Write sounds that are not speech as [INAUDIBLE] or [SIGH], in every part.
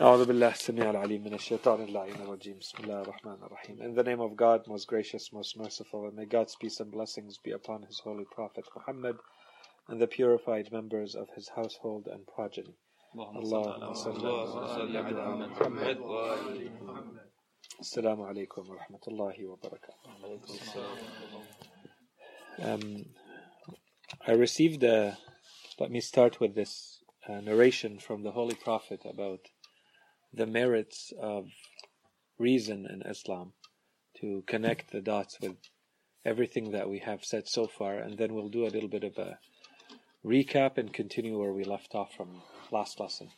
أعوذ بالله السميع العليم من الشيطان اللعين الرجيم بسم الله الرحمن الرحيم In the name of God, most gracious, most merciful, and may God's peace and blessings be upon His holy Prophet Muhammad and the purified members of his household and progeny. اللهم صل على محمد السلام عليكم ورحمة الله وبركاته. Um, I received a, let me start with this uh, narration from the Holy Prophet about the merits of reason in Islam to connect the dots with everything that we have said so far, and then we'll do a little bit of a recap and continue where we left off from last lesson.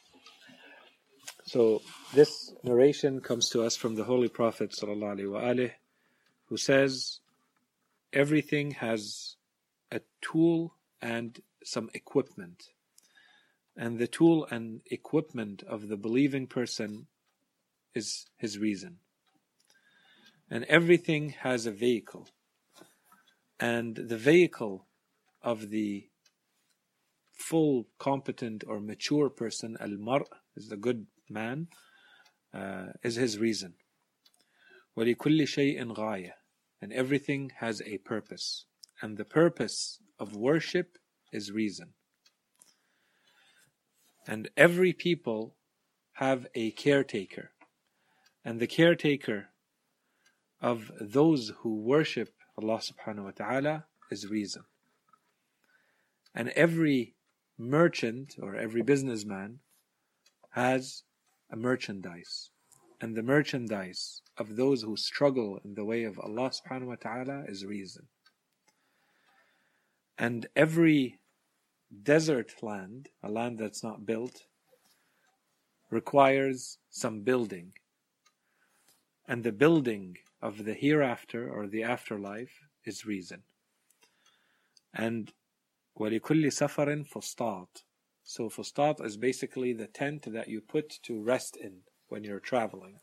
So this narration comes to us from the Holy Prophet وآله, who says everything has a tool and some equipment. And the tool and equipment of the believing person is his reason. And everything has a vehicle. And the vehicle of the full, competent, or mature person, al mar is the good man, uh, is his reason. وَلِكُلِّ شَيْءٍ غَايَةٍ And everything has a purpose. And the purpose of worship is reason. And every people have a caretaker. And the caretaker of those who worship Allah subhanahu wa ta'ala is reason. And every merchant or every businessman has a merchandise. And the merchandise of those who struggle in the way of Allah subhanahu wa ta'ala is reason. And every desert land, a land that's not built, requires some building. And the building of the hereafter or the afterlife is reason. And وَلِكُلِّ سَفَرٍ fustat, So fustat is basically the tent that you put to rest in when you're traveling.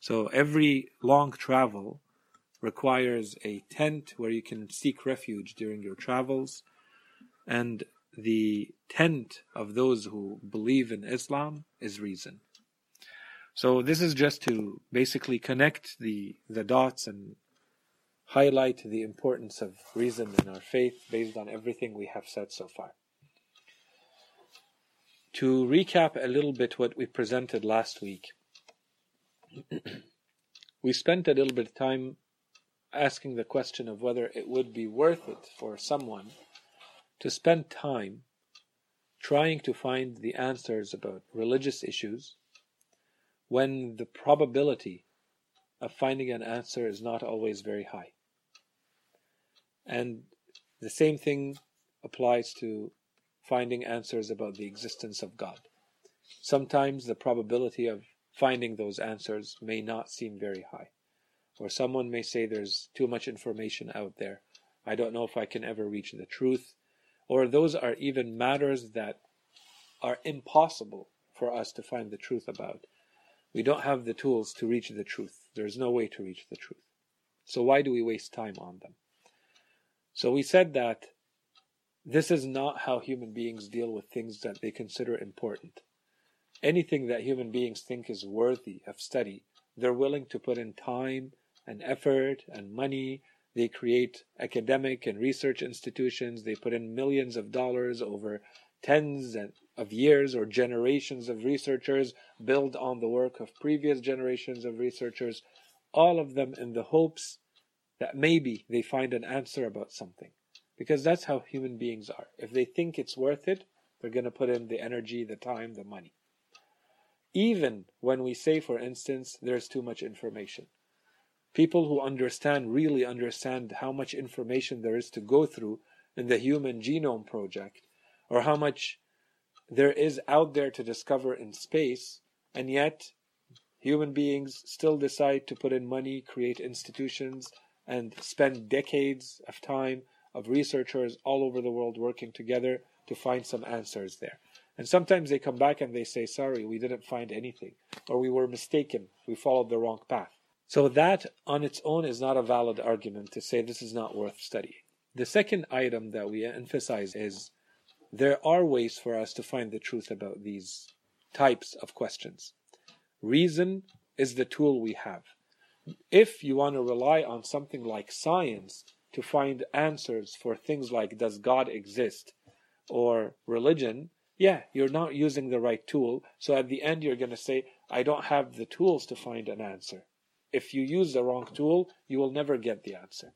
So every long travel requires a tent where you can seek refuge during your travels. And the tent of those who believe in Islam is reason. So this is just to basically connect the, the dots and highlight the importance of reason in our faith based on everything we have said so far. To recap a little bit what we presented last week, [CLEARS THROAT] we spent a little bit of time asking the question of whether it would be worth it for someone to spend time trying to find the answers about religious issues when the probability of finding an answer is not always very high. And the same thing applies to finding answers about the existence of God. Sometimes the probability of finding those answers may not seem very high. Or someone may say there's too much information out there. I don't know if I can ever reach the truth or those are even matters that are impossible for us to find the truth about. We don't have the tools to reach the truth. There's no way to reach the truth. So why do we waste time on them? So we said that this is not how human beings deal with things that they consider important. Anything that human beings think is worthy of study, they're willing to put in time and effort and money they create academic and research institutions. They put in millions of dollars over tens of years or generations of researchers, build on the work of previous generations of researchers, all of them in the hopes that maybe they find an answer about something. Because that's how human beings are. If they think it's worth it, they're going to put in the energy, the time, the money. Even when we say, for instance, there's too much information. People who understand, really understand how much information there is to go through in the Human Genome Project, or how much there is out there to discover in space, and yet human beings still decide to put in money, create institutions, and spend decades of time of researchers all over the world working together to find some answers there. And sometimes they come back and they say, sorry, we didn't find anything, or we were mistaken, we followed the wrong path. So that on its own is not a valid argument to say this is not worth studying. The second item that we emphasize is there are ways for us to find the truth about these types of questions. Reason is the tool we have. If you want to rely on something like science to find answers for things like does God exist or religion, yeah, you're not using the right tool. So at the end, you're going to say, I don't have the tools to find an answer. If you use the wrong tool, you will never get the answer.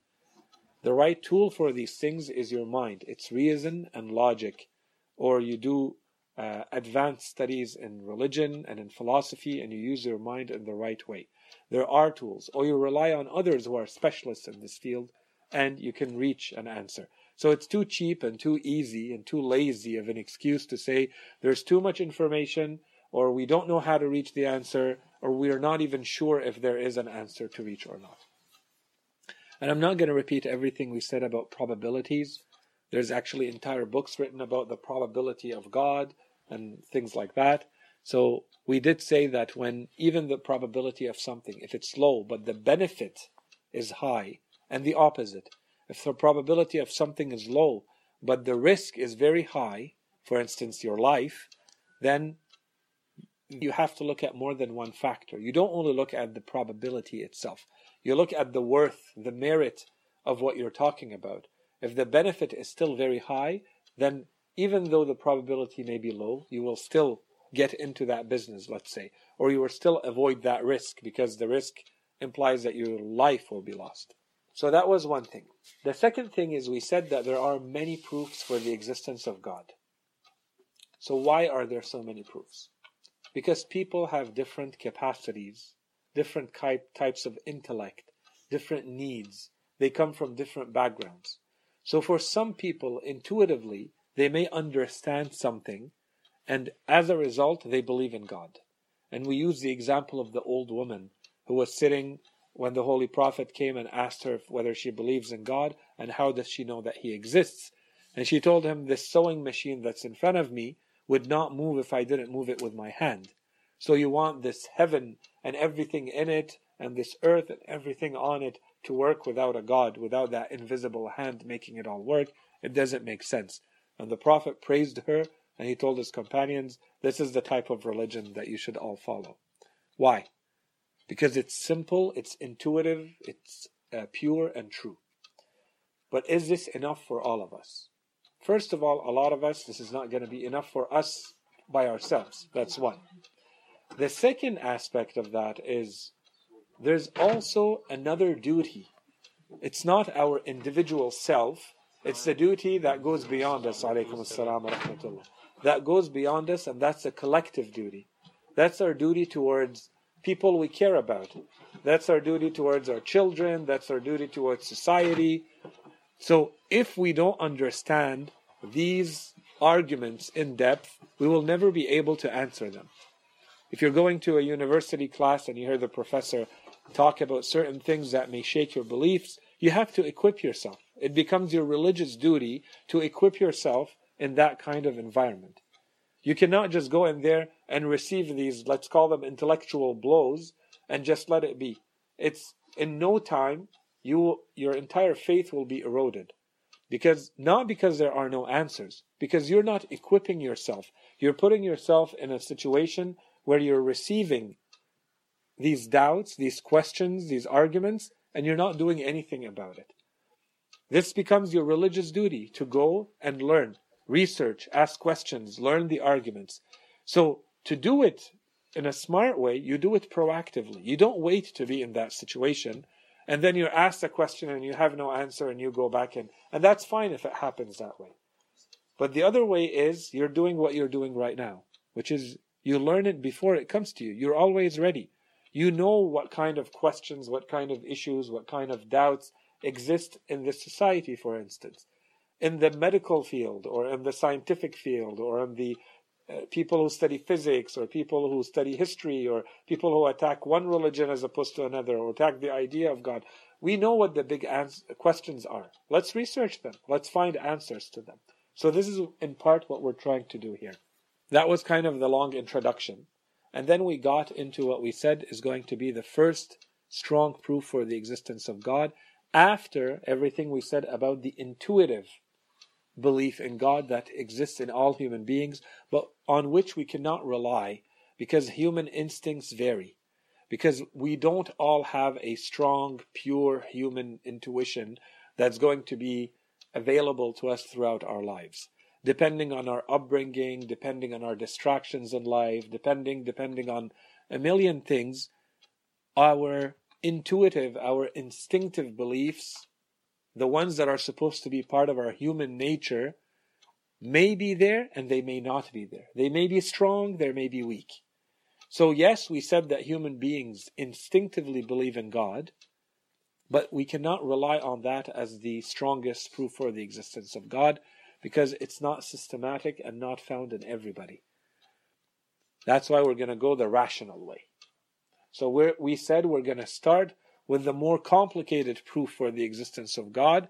The right tool for these things is your mind. It's reason and logic. Or you do uh, advanced studies in religion and in philosophy and you use your mind in the right way. There are tools. Or you rely on others who are specialists in this field and you can reach an answer. So it's too cheap and too easy and too lazy of an excuse to say there's too much information or we don't know how to reach the answer or we are not even sure if there is an answer to reach or not. And I'm not going to repeat everything we said about probabilities. There's actually entire books written about the probability of God and things like that. So we did say that when even the probability of something, if it's low, but the benefit is high, and the opposite, if the probability of something is low, but the risk is very high, for instance, your life, then Hmm. you have to look at more than one factor. You don't only look at the probability itself. You look at the worth, the merit of what you're talking about. If the benefit is still very high, then even though the probability may be low, you will still get into that business, let's say, or you will still avoid that risk because the risk implies that your life will be lost. So that was one thing. The second thing is we said that there are many proofs for the existence of God. So why are there so many proofs? Because people have different capacities, different types of intellect, different needs. They come from different backgrounds. So for some people, intuitively, they may understand something, and as a result, they believe in God. And we use the example of the old woman who was sitting when the Holy Prophet came and asked her whether she believes in God and how does she know that He exists. And she told him, This sewing machine that's in front of me would not move if I didn't move it with my hand. So you want this heaven and everything in it, and this earth and everything on it to work without a God, without that invisible hand making it all work. It doesn't make sense. And the Prophet praised her, and he told his companions, This is the type of religion that you should all follow. Why? Because it's simple, it's intuitive, it's uh, pure and true. But is this enough for all of us? First of all, a lot of us, this is not going to be enough for us by ourselves. That's one. The second aspect of that is there's also another duty. It's not our individual self, it's the duty that goes beyond us. That goes beyond us, and that's a collective duty. That's our duty towards people we care about. That's our duty towards our children, that's our duty towards society. So if we don't understand these arguments in depth, we will never be able to answer them. If you're going to a university class and you hear the professor talk about certain things that may shake your beliefs, you have to equip yourself. It becomes your religious duty to equip yourself in that kind of environment. You cannot just go in there and receive these, let's call them intellectual blows, and just let it be. It's in no time, you your entire faith will be eroded. Because not because there are no answers, because you're not equipping yourself. You're putting yourself in a situation where you're receiving these doubts, these questions, these arguments, and you're not doing anything about it. This becomes your religious duty to go and learn, research, ask questions, learn the arguments. So to do it in a smart way, you do it proactively. You don't wait to be in that situation and then you're asked a question and you have no answer and you go back in. And that's fine if it happens that way. But the other way is you're doing what you're doing right now, which is you learn it before it comes to you. You're always ready. You know what kind of questions, what kind of issues, what kind of doubts exist in this society, for instance. In the medical field, or in the scientific field, or in the uh, people who study physics, or people who study history, or people who attack one religion as opposed to another, or attack the idea of God. We know what the big ans- questions are. Let's research them. Let's find answers to them. So, this is in part what we're trying to do here. That was kind of the long introduction. And then we got into what we said is going to be the first strong proof for the existence of God after everything we said about the intuitive belief in God that exists in all human beings, but on which we cannot rely Because human instincts vary. Because we don't all have a strong, pure human intuition that's going to be available to us throughout our lives. Depending on our upbringing, depending on our distractions in life, depending, depending on a million things, our intuitive, our instinctive beliefs, the ones that are supposed to be part of our human nature, may be there and they may not be there. They may be strong, they may be weak. So, yes, we said that human beings instinctively believe in God, but we cannot rely on that as the strongest proof for the existence of God because it's not systematic and not found in everybody. That's why we're going to go the rational way. So we we said we're going to start with the more complicated proof for the existence of God.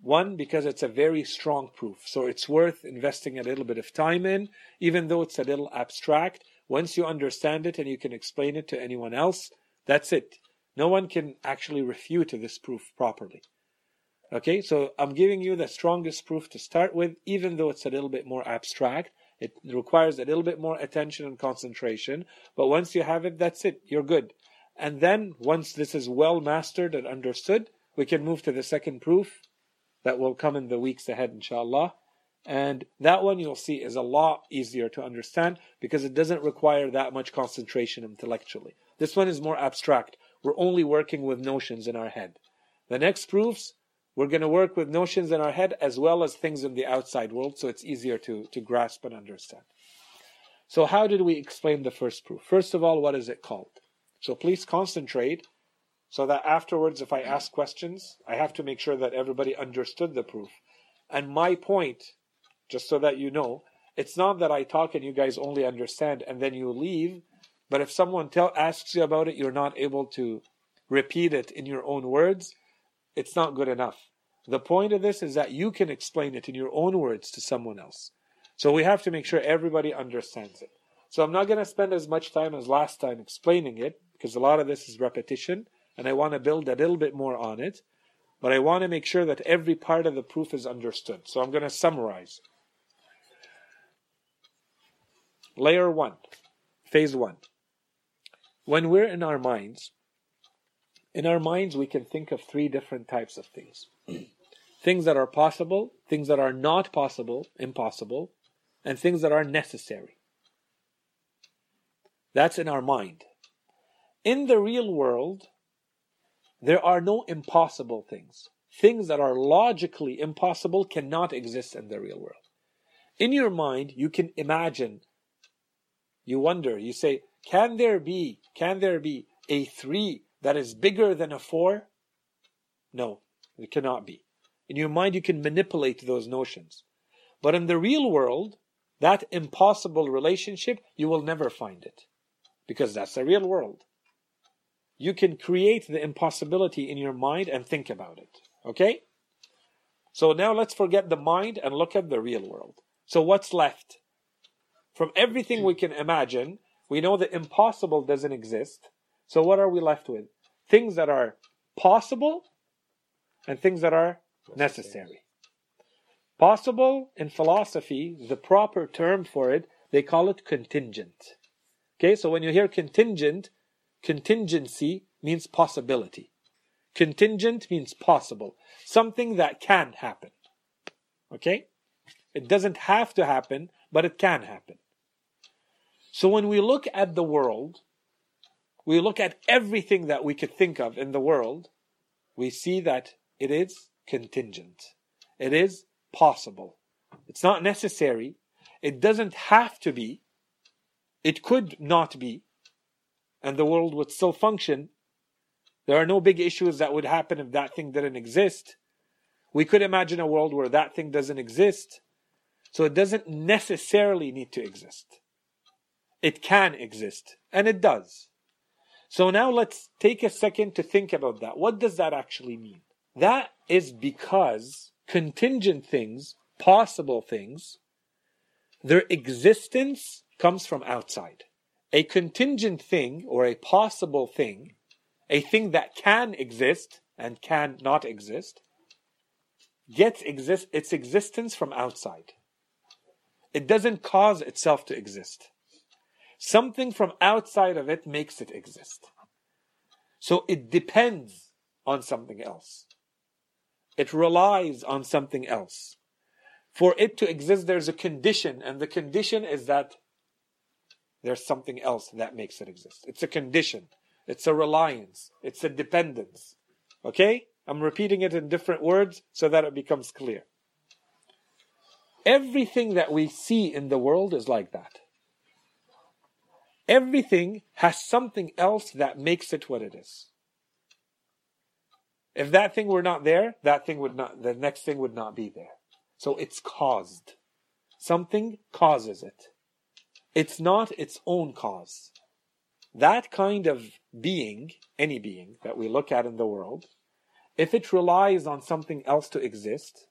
One, because it's a very strong proof. So it's worth investing a little bit of time in, even though it's a little abstract. Once you understand it and you can explain it to anyone else, that's it. No one can actually refute this proof properly. Okay, so I'm giving you the strongest proof to start with, even though it's a little bit more abstract. It requires a little bit more attention and concentration. But once you have it, that's it. You're good. And then once this is well mastered and understood, we can move to the second proof that will come in the weeks ahead, inshallah. And that one you'll see is a lot easier to understand because it doesn't require that much concentration intellectually. This one is more abstract. We're only working with notions in our head. The next proofs, we're going to work with notions in our head as well as things in the outside world, so it's easier to, to grasp and understand. So, how did we explain the first proof? First of all, what is it called? So please concentrate so that afterwards, if I ask questions, I have to make sure that everybody understood the proof. And my point, just so that you know, it's not that I talk and you guys only understand and then you leave, but if someone tell, asks you about it, you're not able to repeat it in your own words, it's not good enough. The point of this is that you can explain it in your own words to someone else. So we have to make sure everybody understands it. So I'm not going to spend as much time as last time explaining it because a lot of this is repetition and I want to build a little bit more on it. But I want to make sure that every part of the proof is understood. So I'm going to summarize. Layer 1, phase 1. When we're in our minds, in our minds we can think of three different types of things. [CLEARS THROAT] things that are possible, things that are not possible, impossible, and things that are necessary. That's in our mind. In the real world, there are no impossible things. Things that are logically impossible cannot exist in the real world. In your mind, you can imagine, you wonder, you say, can there be, can there be a three that is bigger than a four? No, it cannot be. In your mind, you can manipulate those notions. But in the real world, that impossible relationship, you will never find it. Because that's the real world you can create the impossibility in your mind and think about it. Okay? So now let's forget the mind and look at the real world. So what's left? From everything we can imagine, we know the impossible doesn't exist. So what are we left with? Things that are possible and things that are necessary. Possible in philosophy, the proper term for it, they call it contingent. Okay, so when you hear contingent, Contingency means possibility. Contingent means possible. Something that can happen. Okay? It doesn't have to happen, but it can happen. So when we look at the world, we look at everything that we could think of in the world, we see that it is contingent. It is possible. It's not necessary. It doesn't have to be. It could not be and the world would still function. There are no big issues that would happen if that thing didn't exist. We could imagine a world where that thing doesn't exist. So it doesn't necessarily need to exist. It can exist, and it does. So now let's take a second to think about that. What does that actually mean? That is because contingent things, possible things, their existence comes from outside a contingent thing or a possible thing, a thing that can exist and can not exist, gets exist its existence from outside. It doesn't cause itself to exist. Something from outside of it makes it exist. So it depends on something else. It relies on something else. For it to exist, there's a condition, and the condition is that there's something else that makes it exist. It's a condition. It's a reliance. It's a dependence. Okay? I'm repeating it in different words so that it becomes clear. Everything that we see in the world is like that. Everything has something else that makes it what it is. If that thing were not there, that thing would not, the next thing would not be there. So it's caused. Something causes it. It's not its own cause. That kind of being, any being that we look at in the world, if it relies on something else to exist,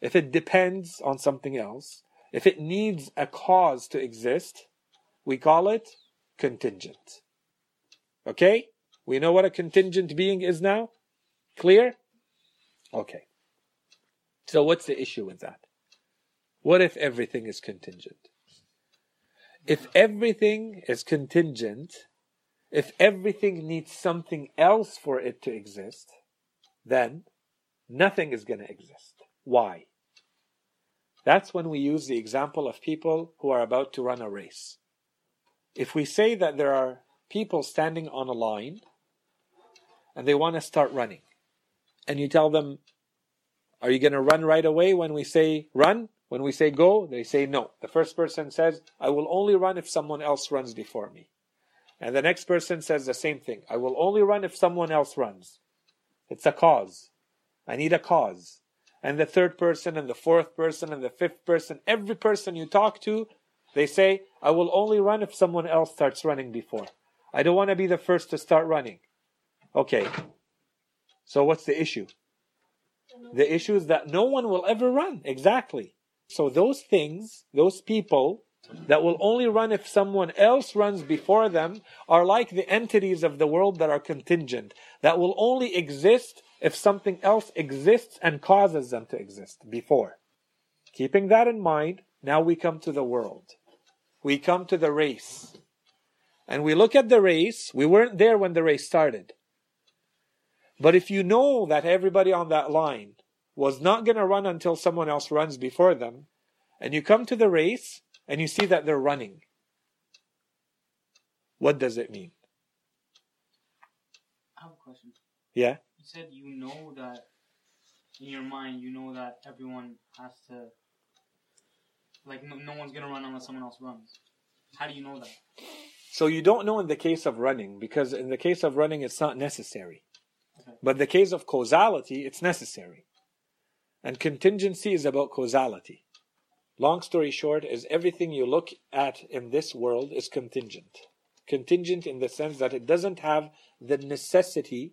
if it depends on something else, if it needs a cause to exist, we call it contingent. Okay? We know what a contingent being is now? Clear? Okay. So what's the issue with that? What if everything is contingent? If everything is contingent, if everything needs something else for it to exist, then nothing is going to exist. Why? That's when we use the example of people who are about to run a race. If we say that there are people standing on a line and they want to start running, and you tell them, Are you going to run right away when we say run? When we say go, they say no. The first person says, I will only run if someone else runs before me. And the next person says the same thing. I will only run if someone else runs. It's a cause. I need a cause. And the third person and the fourth person and the fifth person, every person you talk to, they say, I will only run if someone else starts running before. I don't want to be the first to start running. Okay. So what's the issue? The issue is that no one will ever run. Exactly. So those things, those people that will only run if someone else runs before them are like the entities of the world that are contingent, that will only exist if something else exists and causes them to exist before. Keeping that in mind, now we come to the world. We come to the race. And we look at the race. We weren't there when the race started. But if you know that everybody on that line was not going to run until someone else runs before them, and you come to the race and you see that they're running. What does it mean? I have a question. Yeah? You said you know that in your mind, you know that everyone has to, like, no, no one's gonna run unless someone else runs. How do you know that? So you don't know in the case of running, because in the case of running, it's not necessary. Okay. But in the case of causality, it's necessary. And contingency is about causality. Long story short, is everything you look at in this world is contingent. Contingent in the sense that it doesn't have the necessity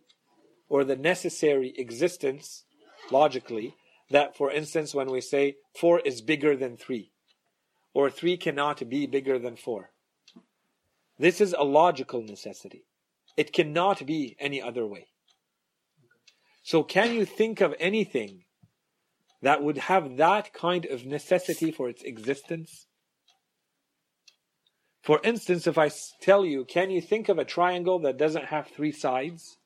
or the necessary existence, logically, that for instance, when we say four is bigger than three, or three cannot be bigger than four. This is a logical necessity. It cannot be any other way. So, can you think of anything that would have that kind of necessity for its existence? For instance, if I tell you, can you think of a triangle that doesn't have three sides?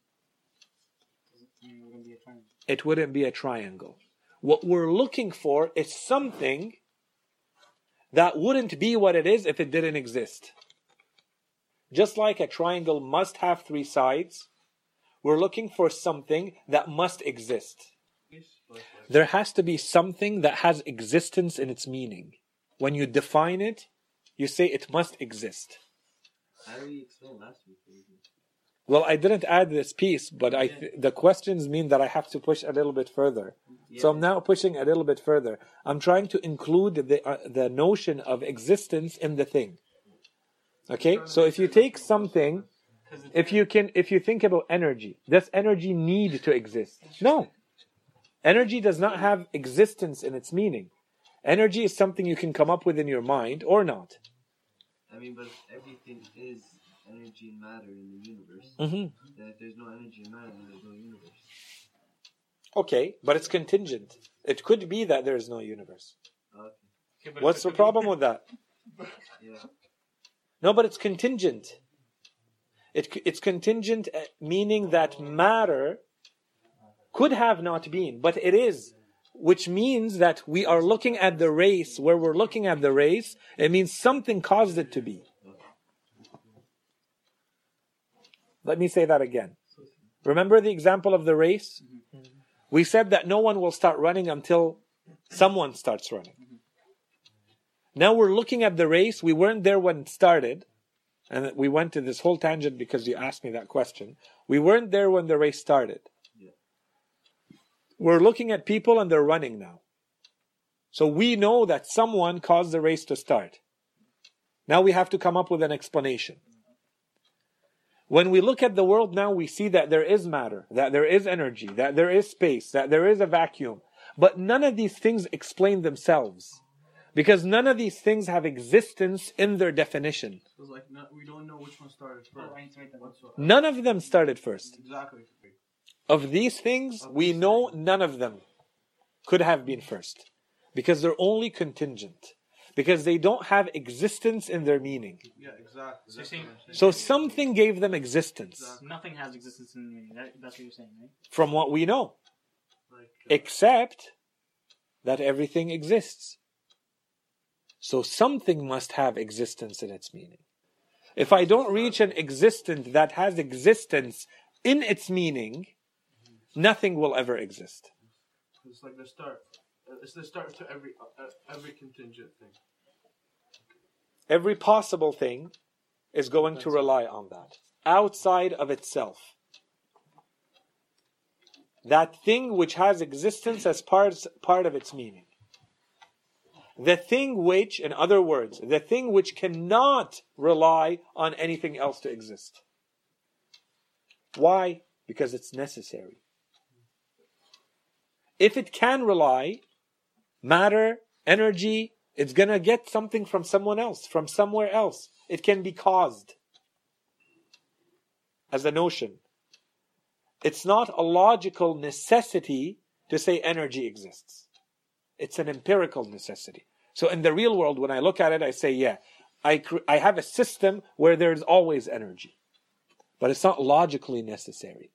It wouldn't be a triangle. What we're looking for is something that wouldn't be what it is if it didn't exist. Just like a triangle must have three sides, we're looking for something that must exist. There has to be something that has existence in its meaning. When you define it, you say it must exist. How do we explain last week? Well, I didn't add this piece, but I th- the questions mean that I have to push a little bit further. So I'm now pushing a little bit further. I'm trying to include the uh, the notion of existence in the thing. Okay? So if you take something, if you can if you think about energy, does energy need to exist? No. Energy does not have existence in its meaning. Energy is something you can come up with in your mind or not. I mean, but everything is energy and matter in the universe, hmm then if there's no energy and matter, there's no universe. Okay, but it's contingent. It could be that there is no universe. Okay. Okay, What's the could be- problem with that? [LAUGHS] Yeah. No, but it's contingent. It, it's contingent, uh, meaning that matter could have not been, but it is. Which means that we are looking at the race, where we're looking at the race, it means something caused it to be. Let me say that again. Remember the example of the race? We said that no one will start running until someone starts running. Now we're looking at the race. We weren't there when it started. And we went to this whole tangent because you asked me that question. We weren't there when the race started. We're looking at people and they're running now. So we know that someone caused the race to start. Now we have to come up with an explanation. When we look at the world now, we see that there is matter, that there is energy, that there is space, that there is a vacuum. But none of these things explain themselves. Because none of these things have existence in their definition. So like no, we don't know which one started first. I need to write that down. Whatsoever. None of them started first. Exactly. Of these things, we know none of them could have been first. Because they're only contingent. Because they don't have existence in their meaning. Yeah, exactly. So That's you're what I'm saying. So something gave them existence. Nothing has existence in me. That, that's what you're saying, right? From what we know. Like, uh, Except that everything exists. So something must have existence in its meaning. If I don't reach an existence that has existence in its meaning, nothing will ever exist. it's like the start. It's the start to every uh, every contingent thing. Every possible thing is going to rely on that outside of itself. That thing which has existence as part, part of its meaning. The thing which, in other words, the thing which cannot rely on anything else to exist. Why? Because it's necessary. If it can rely, matter, energy, it's gonna get something from someone else, from somewhere else. It can be caused as a notion. It's not a logical necessity to say energy exists. It's an empirical necessity. So in the real world, when I look at it, I say, yeah, I, I have a system where there's always energy. But it's not logically necessary.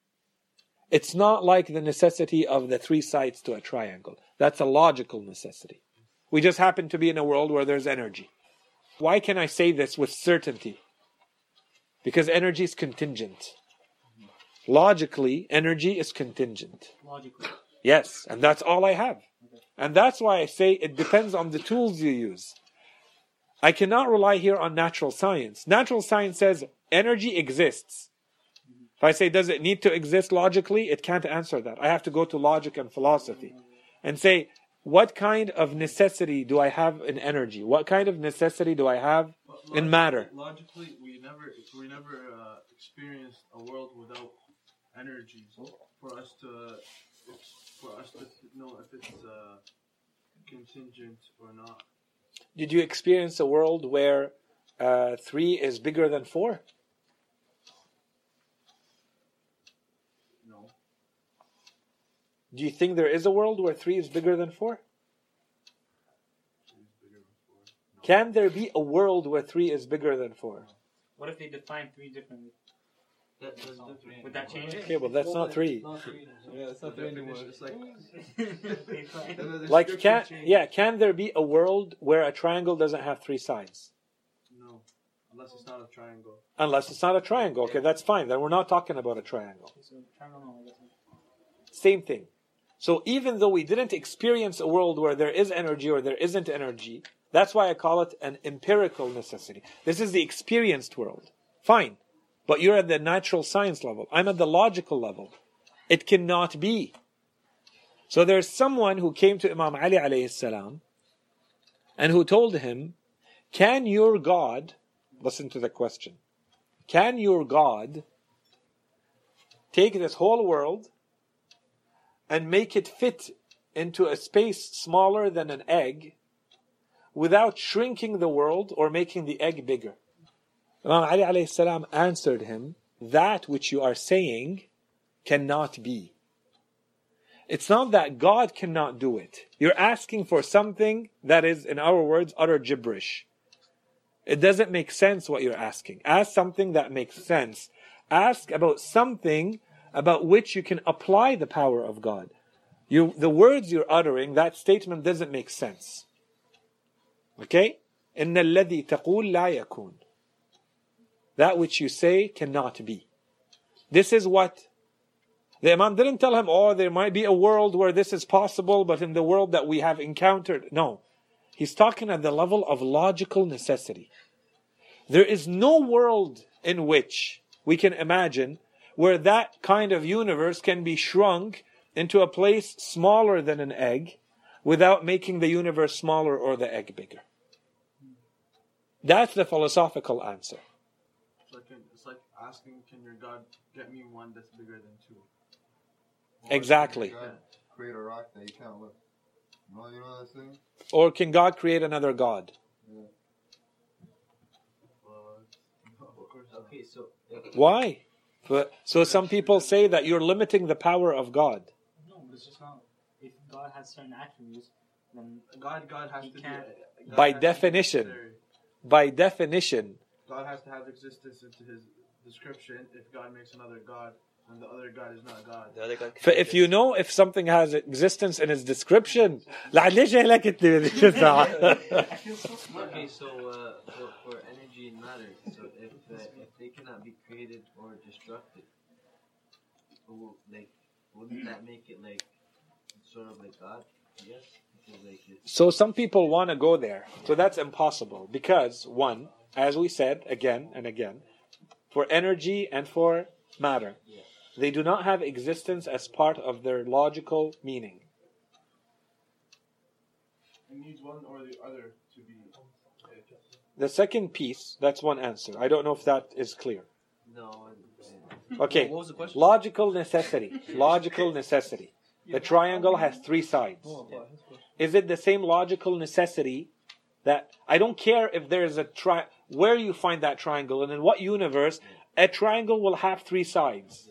It's not like the necessity of the three sides to a triangle. That's a logical necessity. We just happen to be in a world where there's energy. Why can I say this with certainty? Because energy is contingent. Logically, energy is contingent. Logically. Yes, and that's all I have. And that's why I say it depends on the tools you use. I cannot rely here on natural science. Natural science says energy exists. If I say, does it need to exist logically? It can't answer that. I have to go to logic and philosophy and say, what kind of necessity do I have in energy? What kind of necessity do I have But in matter? Logically, we never we never uh, experienced a world without energy for us to for us to know if it's uh, contingent or not. Did you experience a world where uh, three is bigger than four? No. Do you think there is a world where three is bigger than four? It's bigger than four. No. Can there be a world where three is bigger than four? What if they define three differently? That, that's different. Oh, would that change it? Okay, well that's not three. Yeah, it's not The there anymore. definition is like [LAUGHS] [LAUGHS] Like can yeah, can there be a world where a triangle doesn't have three sides? no, unless it's not a triangle. Unless it's not a triangle. Okay, that's fine. Then we're not talking about a triangle. So, triangle, no, I guess. Same thing. So even though we didn't experience a world where there is energy or there isn't energy, that's why I call it an empirical necessity. This is the experienced world. Fine. But you're at the natural science level. I'm at the logical level. It cannot be. So there's someone who came to Imam Ali alayhi salam and who told him, Can your God, listen to the question, can your God take this whole world and make it fit into a space smaller than an egg without shrinking the world or making the egg bigger? Imam Ali alayhi salam answered him, That which you are saying cannot be. It's not that God cannot do it. You're asking for something that is, in our words, utter gibberish. It doesn't make sense what you're asking. Ask something that makes sense. Ask about something about which you can apply the power of God. You, the words you're uttering, that statement doesn't make sense. Okay? إن الذي تقول لا يكون. That which you say cannot be. This is what the Imam didn't tell him, oh, there might be a world where this is possible, but in the world that we have encountered. No. He's talking at the level of logical necessity. There is no world in which we can imagine where that kind of universe can be shrunk into a place smaller than an egg without making the universe smaller or the egg bigger. That's the philosophical answer. It's like, it's like asking, can your God get me one that's bigger than two? Exactly. God create a rock that you can't lift. You know, you know that saying? Or can God create another God? Well, no, [LAUGHS] of course not. Okay, so Why? But, so some people say that you're limiting the power of God. No, but it's just not. If God has certain attributes, then God, God has He to can't- be. God By has to be definition. By definition, God has to have existence into His description. If God makes another God, and the other God is not God. The other God F- if you know if something has existence in its description ليش هيك انت شو الساعة؟ okay, so uh, for, for energy and matter, so if uh, if they cannot be created or destructed, will, like wouldn't that make it like sort of like God? I guess because like it's So some people want to go there. So that's impossible because one, as we said again and again, for energy and for matter, they do not have existence as part of their logical meaning. It needs one or the other to be. The second piece, that's one answer. I don't know if that is clear. no. Okay. What was the question? Logical necessity. Logical necessity. The triangle has three sides. Is it the same logical necessity that I don't care if there's a tri where you find that triangle and in what universe a triangle will have three sides.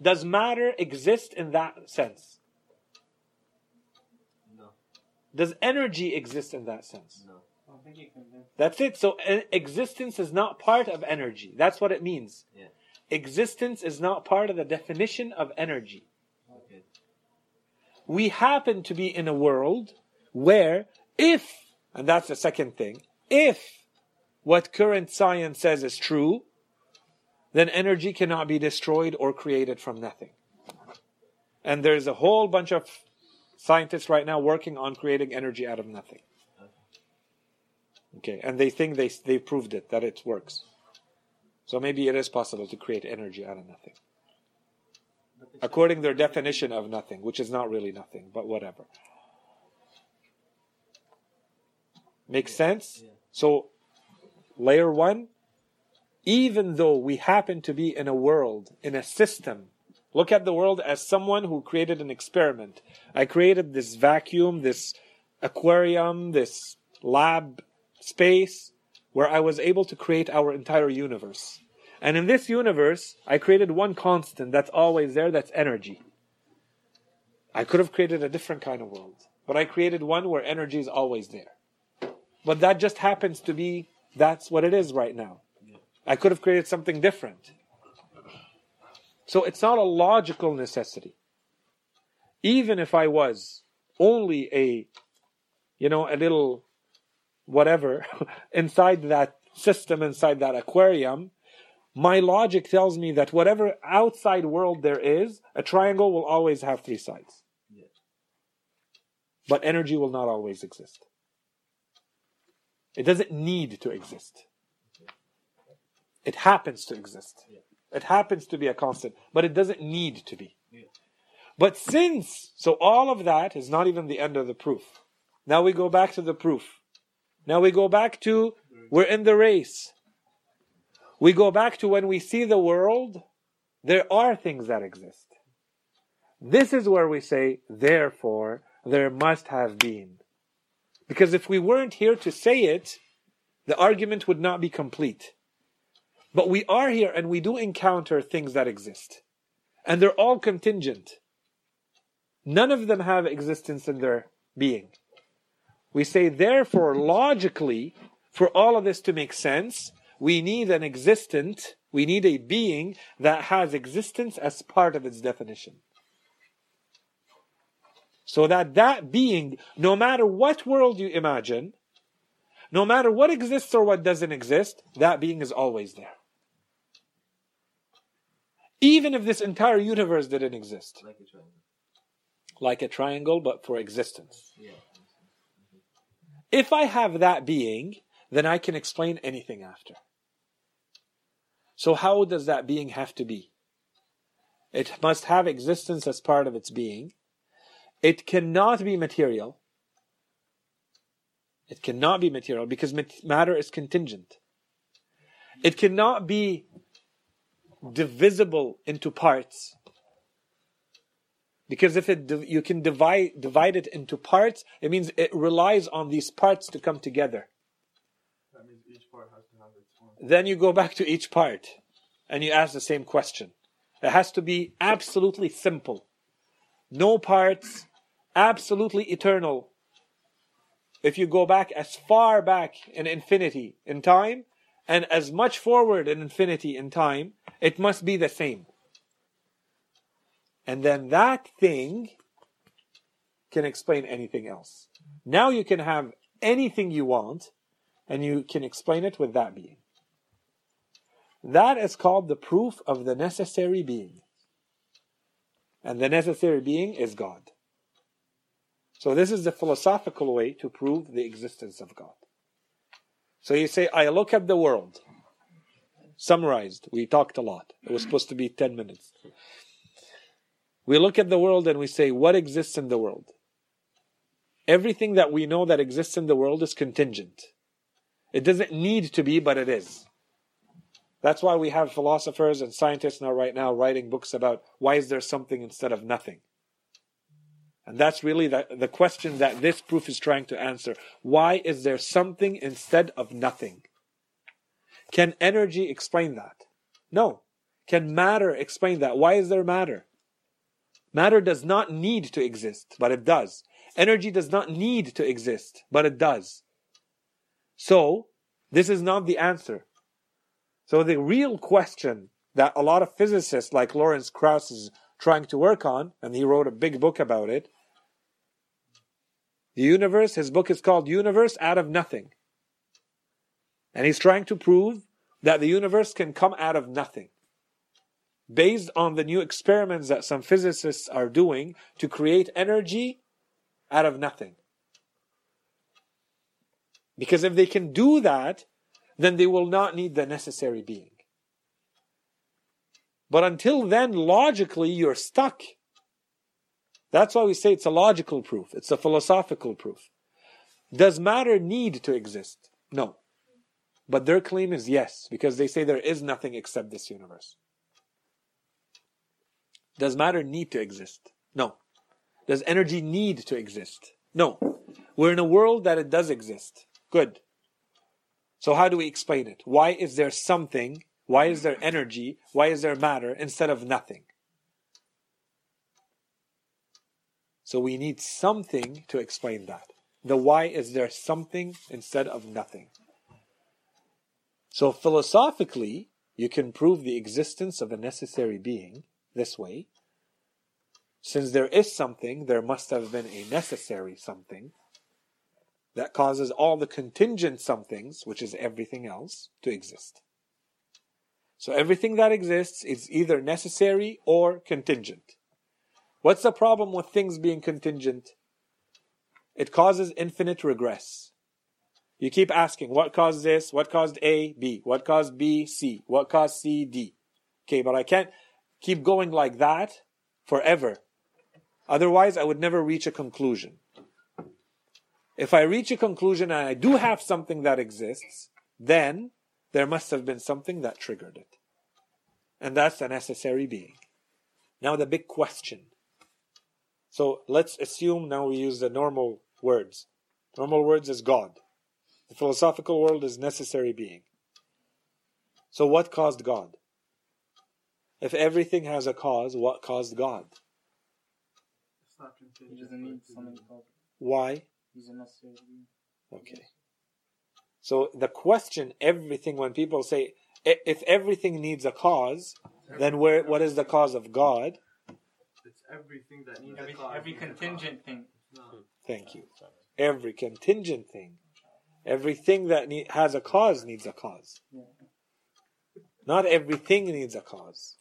Does matter exist in that sense? No. Does energy exist in that sense? No. I don't think you can. then. That's it. So existence is not part of energy. That's what it means. Yeah. Existence is not part of the definition of energy. Okay. we happen to be in a world where if, and that's the second thing, if what current science says is true, then energy cannot be destroyed or created from nothing. And there's a whole bunch of scientists right now working on creating energy out of nothing. Okay, and they think they they proved it that it works. So maybe it is possible to create energy out of nothing according to their definition of nothing, which is not really nothing, but whatever. Makes sense? So, layer one, even though we happen to be in a world, in a system, look at the world as someone who created an experiment. I created this vacuum, this aquarium, this lab space where I was able to create our entire universe. And in this universe, I created one constant that's always there, that's energy. I could have created a different kind of world, but I created one where energy is always there. But that just happens to be, that's what it is right now. I could have created something different. So it's not a logical necessity. Even if I was only a, you know, a little whatever [LAUGHS] inside that system, inside that aquarium, my logic tells me that whatever outside world there is, a triangle will always have three sides. But energy will not always exist. It doesn't need to exist. It happens to exist. It happens to be a constant, but it doesn't need to be. But since, so all of that is not even the end of the proof. Now we go back to the proof. Now we go back to, we're in the race. We go back to when we see the world, there are things that exist. This is where we say, therefore, there must have been. Because if we weren't here to say it, the argument would not be complete. But we are here and we do encounter things that exist. And they're all contingent. None of them have existence in their being. We say, therefore, logically, for all of this to make sense, we need an existent, we need a being that has existence as part of its definition. So that that being, no matter what world you imagine, no matter what exists or what doesn't exist, that being is always there. Even if this entire universe didn't exist. Like a triangle. Like a triangle, but for existence. Yeah. If I have that being, then I can explain anything after. So how does that being have to be? It must have existence as part of its being. It cannot be material. It cannot be material because matter is contingent. It cannot be divisible into parts. Because if it you can divide divide it into parts, it means it relies on these parts to come together. That means each part has to have its own. Then you go back to each part and you ask the same question. It has to be absolutely simple. No parts, absolutely eternal. If you go back as far back in infinity in time and as much forward in infinity in time, it must be the same. And then that thing can explain anything else. Now you can have anything you want and you can explain it with that being. That is called the proof of the necessary being. And the necessary being is God. So this is the philosophical way to prove the existence of God. So you say, I look at the world. Summarized. We talked a lot. It was supposed to be 10 minutes. We look at the world and we say, what exists in the world? Everything that we know that exists in the world is contingent. It doesn't need to be, but it is. That's why we have philosophers and scientists now, right now, writing books about why is there something instead of nothing. And that's really the, the question that this proof is trying to answer. Why is there something instead of nothing? Can energy explain that? No. Can matter explain that? Why is there matter? Matter does not need to exist, but it does. Energy does not need to exist, but it does. So, this is not the answer. So the real question that a lot of physicists like Lawrence Krauss is trying to work on, and he wrote a big book about it. The universe, his book is called Universe Out of Nothing. And he's trying to prove that the universe can come out of nothing. Based on the new experiments that some physicists are doing to create energy out of nothing. Because if they can do that, then they will not need the necessary being. But until then, logically, you're stuck. That's why we say it's a logical proof. It's a philosophical proof. Does matter need to exist? No. But their claim is yes, because they say there is nothing except this universe. Does matter need to exist? No. Does energy need to exist? No. We're in a world that it does exist. Good. So how do we explain it? Why is there something? Why is there energy? Why is there matter instead of nothing? So we need something to explain that. The why is there something instead of nothing. So philosophically, you can prove the existence of a necessary being this way. Since there is something, there must have been a necessary something that causes all the contingent somethings, which is everything else, to exist. So everything that exists is either necessary or contingent. What's the problem with things being contingent? It causes infinite regress. You keep asking, what caused this? What caused A, B? What caused B, C? What caused C, D? Okay, but I can't keep going like that forever. Otherwise, I would never reach a conclusion. If I reach a conclusion and I do have something that exists, then there must have been something that triggered it. And that's a necessary being. Now the big question. So let's assume now we use the normal words. Normal words is God. The philosophical world is necessary being. So what caused God? If everything has a cause, what caused God? It's not He doesn't need something. Why? He's a necessary being. Okay. So the question, everything, when people say, if everything needs a cause, then where, what is the cause of God? It's everything that needs Every, a cause. every needs a contingent thing. No. Thank you. Every contingent thing, everything that ne- has a cause needs a cause. Not everything needs a cause.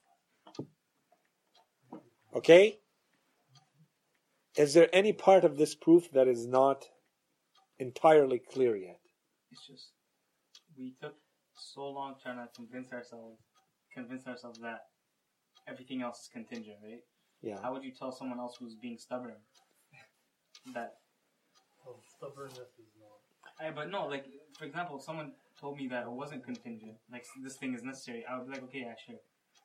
Okay? Is there any part of this proof that is not entirely clear yet? It's just we took so long trying to convince ourselves, convince ourselves that everything else is contingent, right? Yeah. How would you tell someone else who's being stubborn [LAUGHS] that? Oh, stubbornness is not. I, but no, like for example, if someone told me that it wasn't contingent, like this thing is necessary, I would be like, okay, yeah, sure,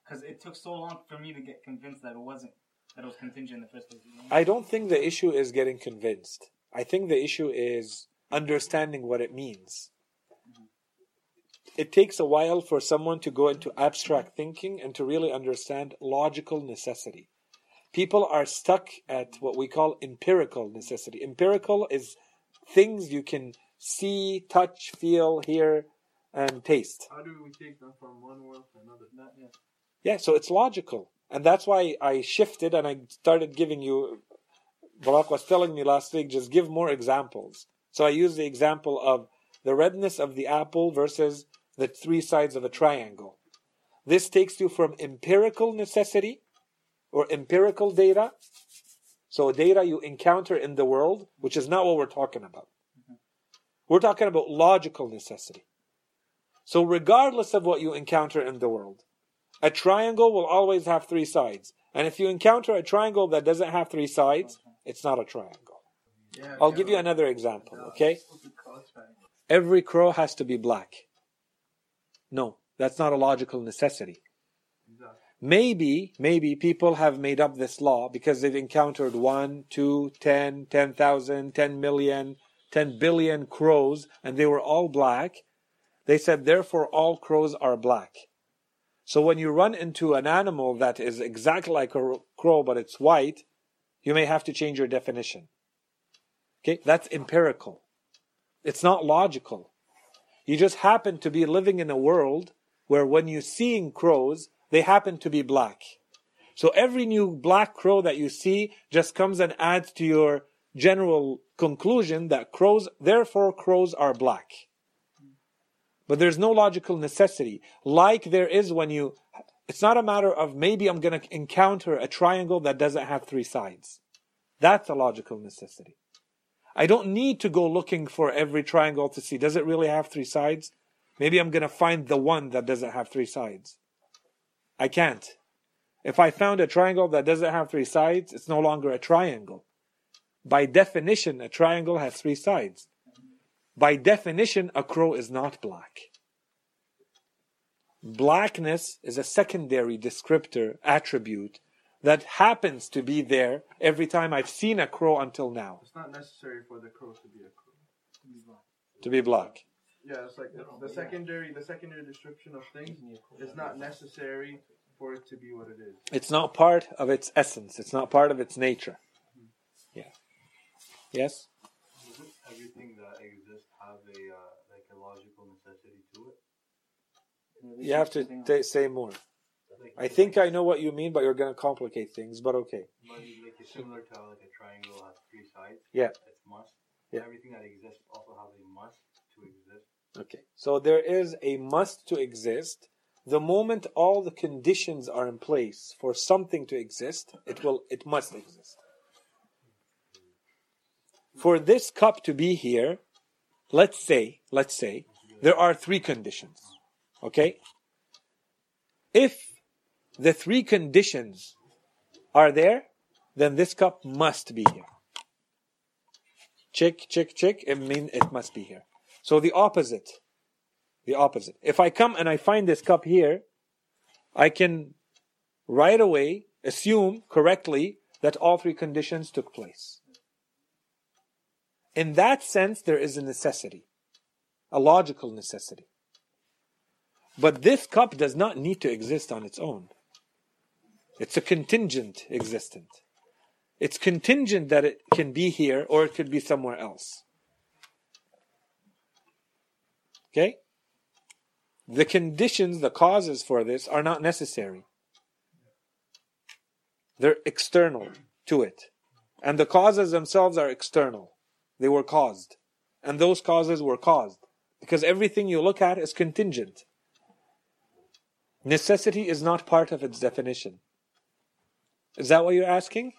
because it took so long for me to get convinced that it wasn't, that it was contingent in the first place. You know? I don't think the issue is getting convinced. I think the issue is understanding what it means. Mm-hmm. It takes a while for someone to go into abstract thinking and to really understand logical necessity. People are stuck at what we call empirical necessity. Empirical is things you can see, touch, feel, hear, and taste. How do we take them from one world to another? That, yeah. Yeah, so it's logical. And that's why I shifted and I started giving you, Barak was telling me last week, just give more examples. So I used the example of the redness of the apple versus the three sides of a triangle. This takes you from empirical necessity or empirical data, so data you encounter in the world, which is not what we're talking about. We're talking about logical necessity. So regardless of what you encounter in the world, a triangle will always have three sides. And if you encounter a triangle that doesn't have three sides, it's not a triangle. Yeah, I'll give you another example, okay? Every crow has to be black. No, that's not a logical necessity. Maybe, maybe people have made up this law because they've encountered one, two, ten, ten thousand, ten million, ten billion crows, and they were all black. They said, therefore, all crows are black. So when you run into an animal that is exactly like a crow but it's white, you may have to change your definition. Okay, that's empirical. It's not logical. You just happen to be living in a world where when you're seeing crows, they happen to be black. So every new black crow that you see just comes and adds to your general conclusion that crows, therefore crows are black. But there's no logical necessity. Like there is when you, it's not a matter of maybe I'm going to encounter a triangle that doesn't have three sides. That's a logical necessity. I don't need to go looking for every triangle to see, does it really have three sides? Maybe I'm going to find the one that doesn't have three sides. I can't. If I found a triangle that doesn't have three sides, it's no longer a triangle. By definition, a triangle has three sides. By definition, a crow is not black. Blackness is a secondary descriptor, attribute, that happens to be there every time I've seen a crow until now, It's not necessary for the crow to be a crow. to be black. Yeah, it's like the, the secondary the secondary description of things is not necessary for it to be what it is. It's not part of its essence, it's not part of its nature. Yeah. Yes? Doesn't everything that exists have a uh, like a logical necessity to it? You have to t- say more. I think I know what you mean, but you're going to complicate things, but okay. Like it's similar to how like a triangle has three sides. Yeah. It's must. Yeah. Everything that exists also has a must to exist. Okay. So there is a must to exist. The moment all the conditions are in place for something to exist, it will it must exist. For this cup to be here, let's say, let's say, there are three conditions. Okay? If the three conditions are there, then this cup must be here. Check, check, check, it means it must be here. So the opposite. The opposite. If I come and I find this cup here, I can right away assume correctly that all three conditions took place. In that sense, there is a necessity, a logical necessity. But this cup does not need to exist on its own. It's a contingent existent. It's contingent that it can be here or it could be somewhere else. Okay? The conditions, the causes for this are not necessary. They're external to it. And the causes themselves are external. They were caused. And those causes were caused. Because everything you look at is contingent. Necessity is not part of its definition. Is that what you're asking?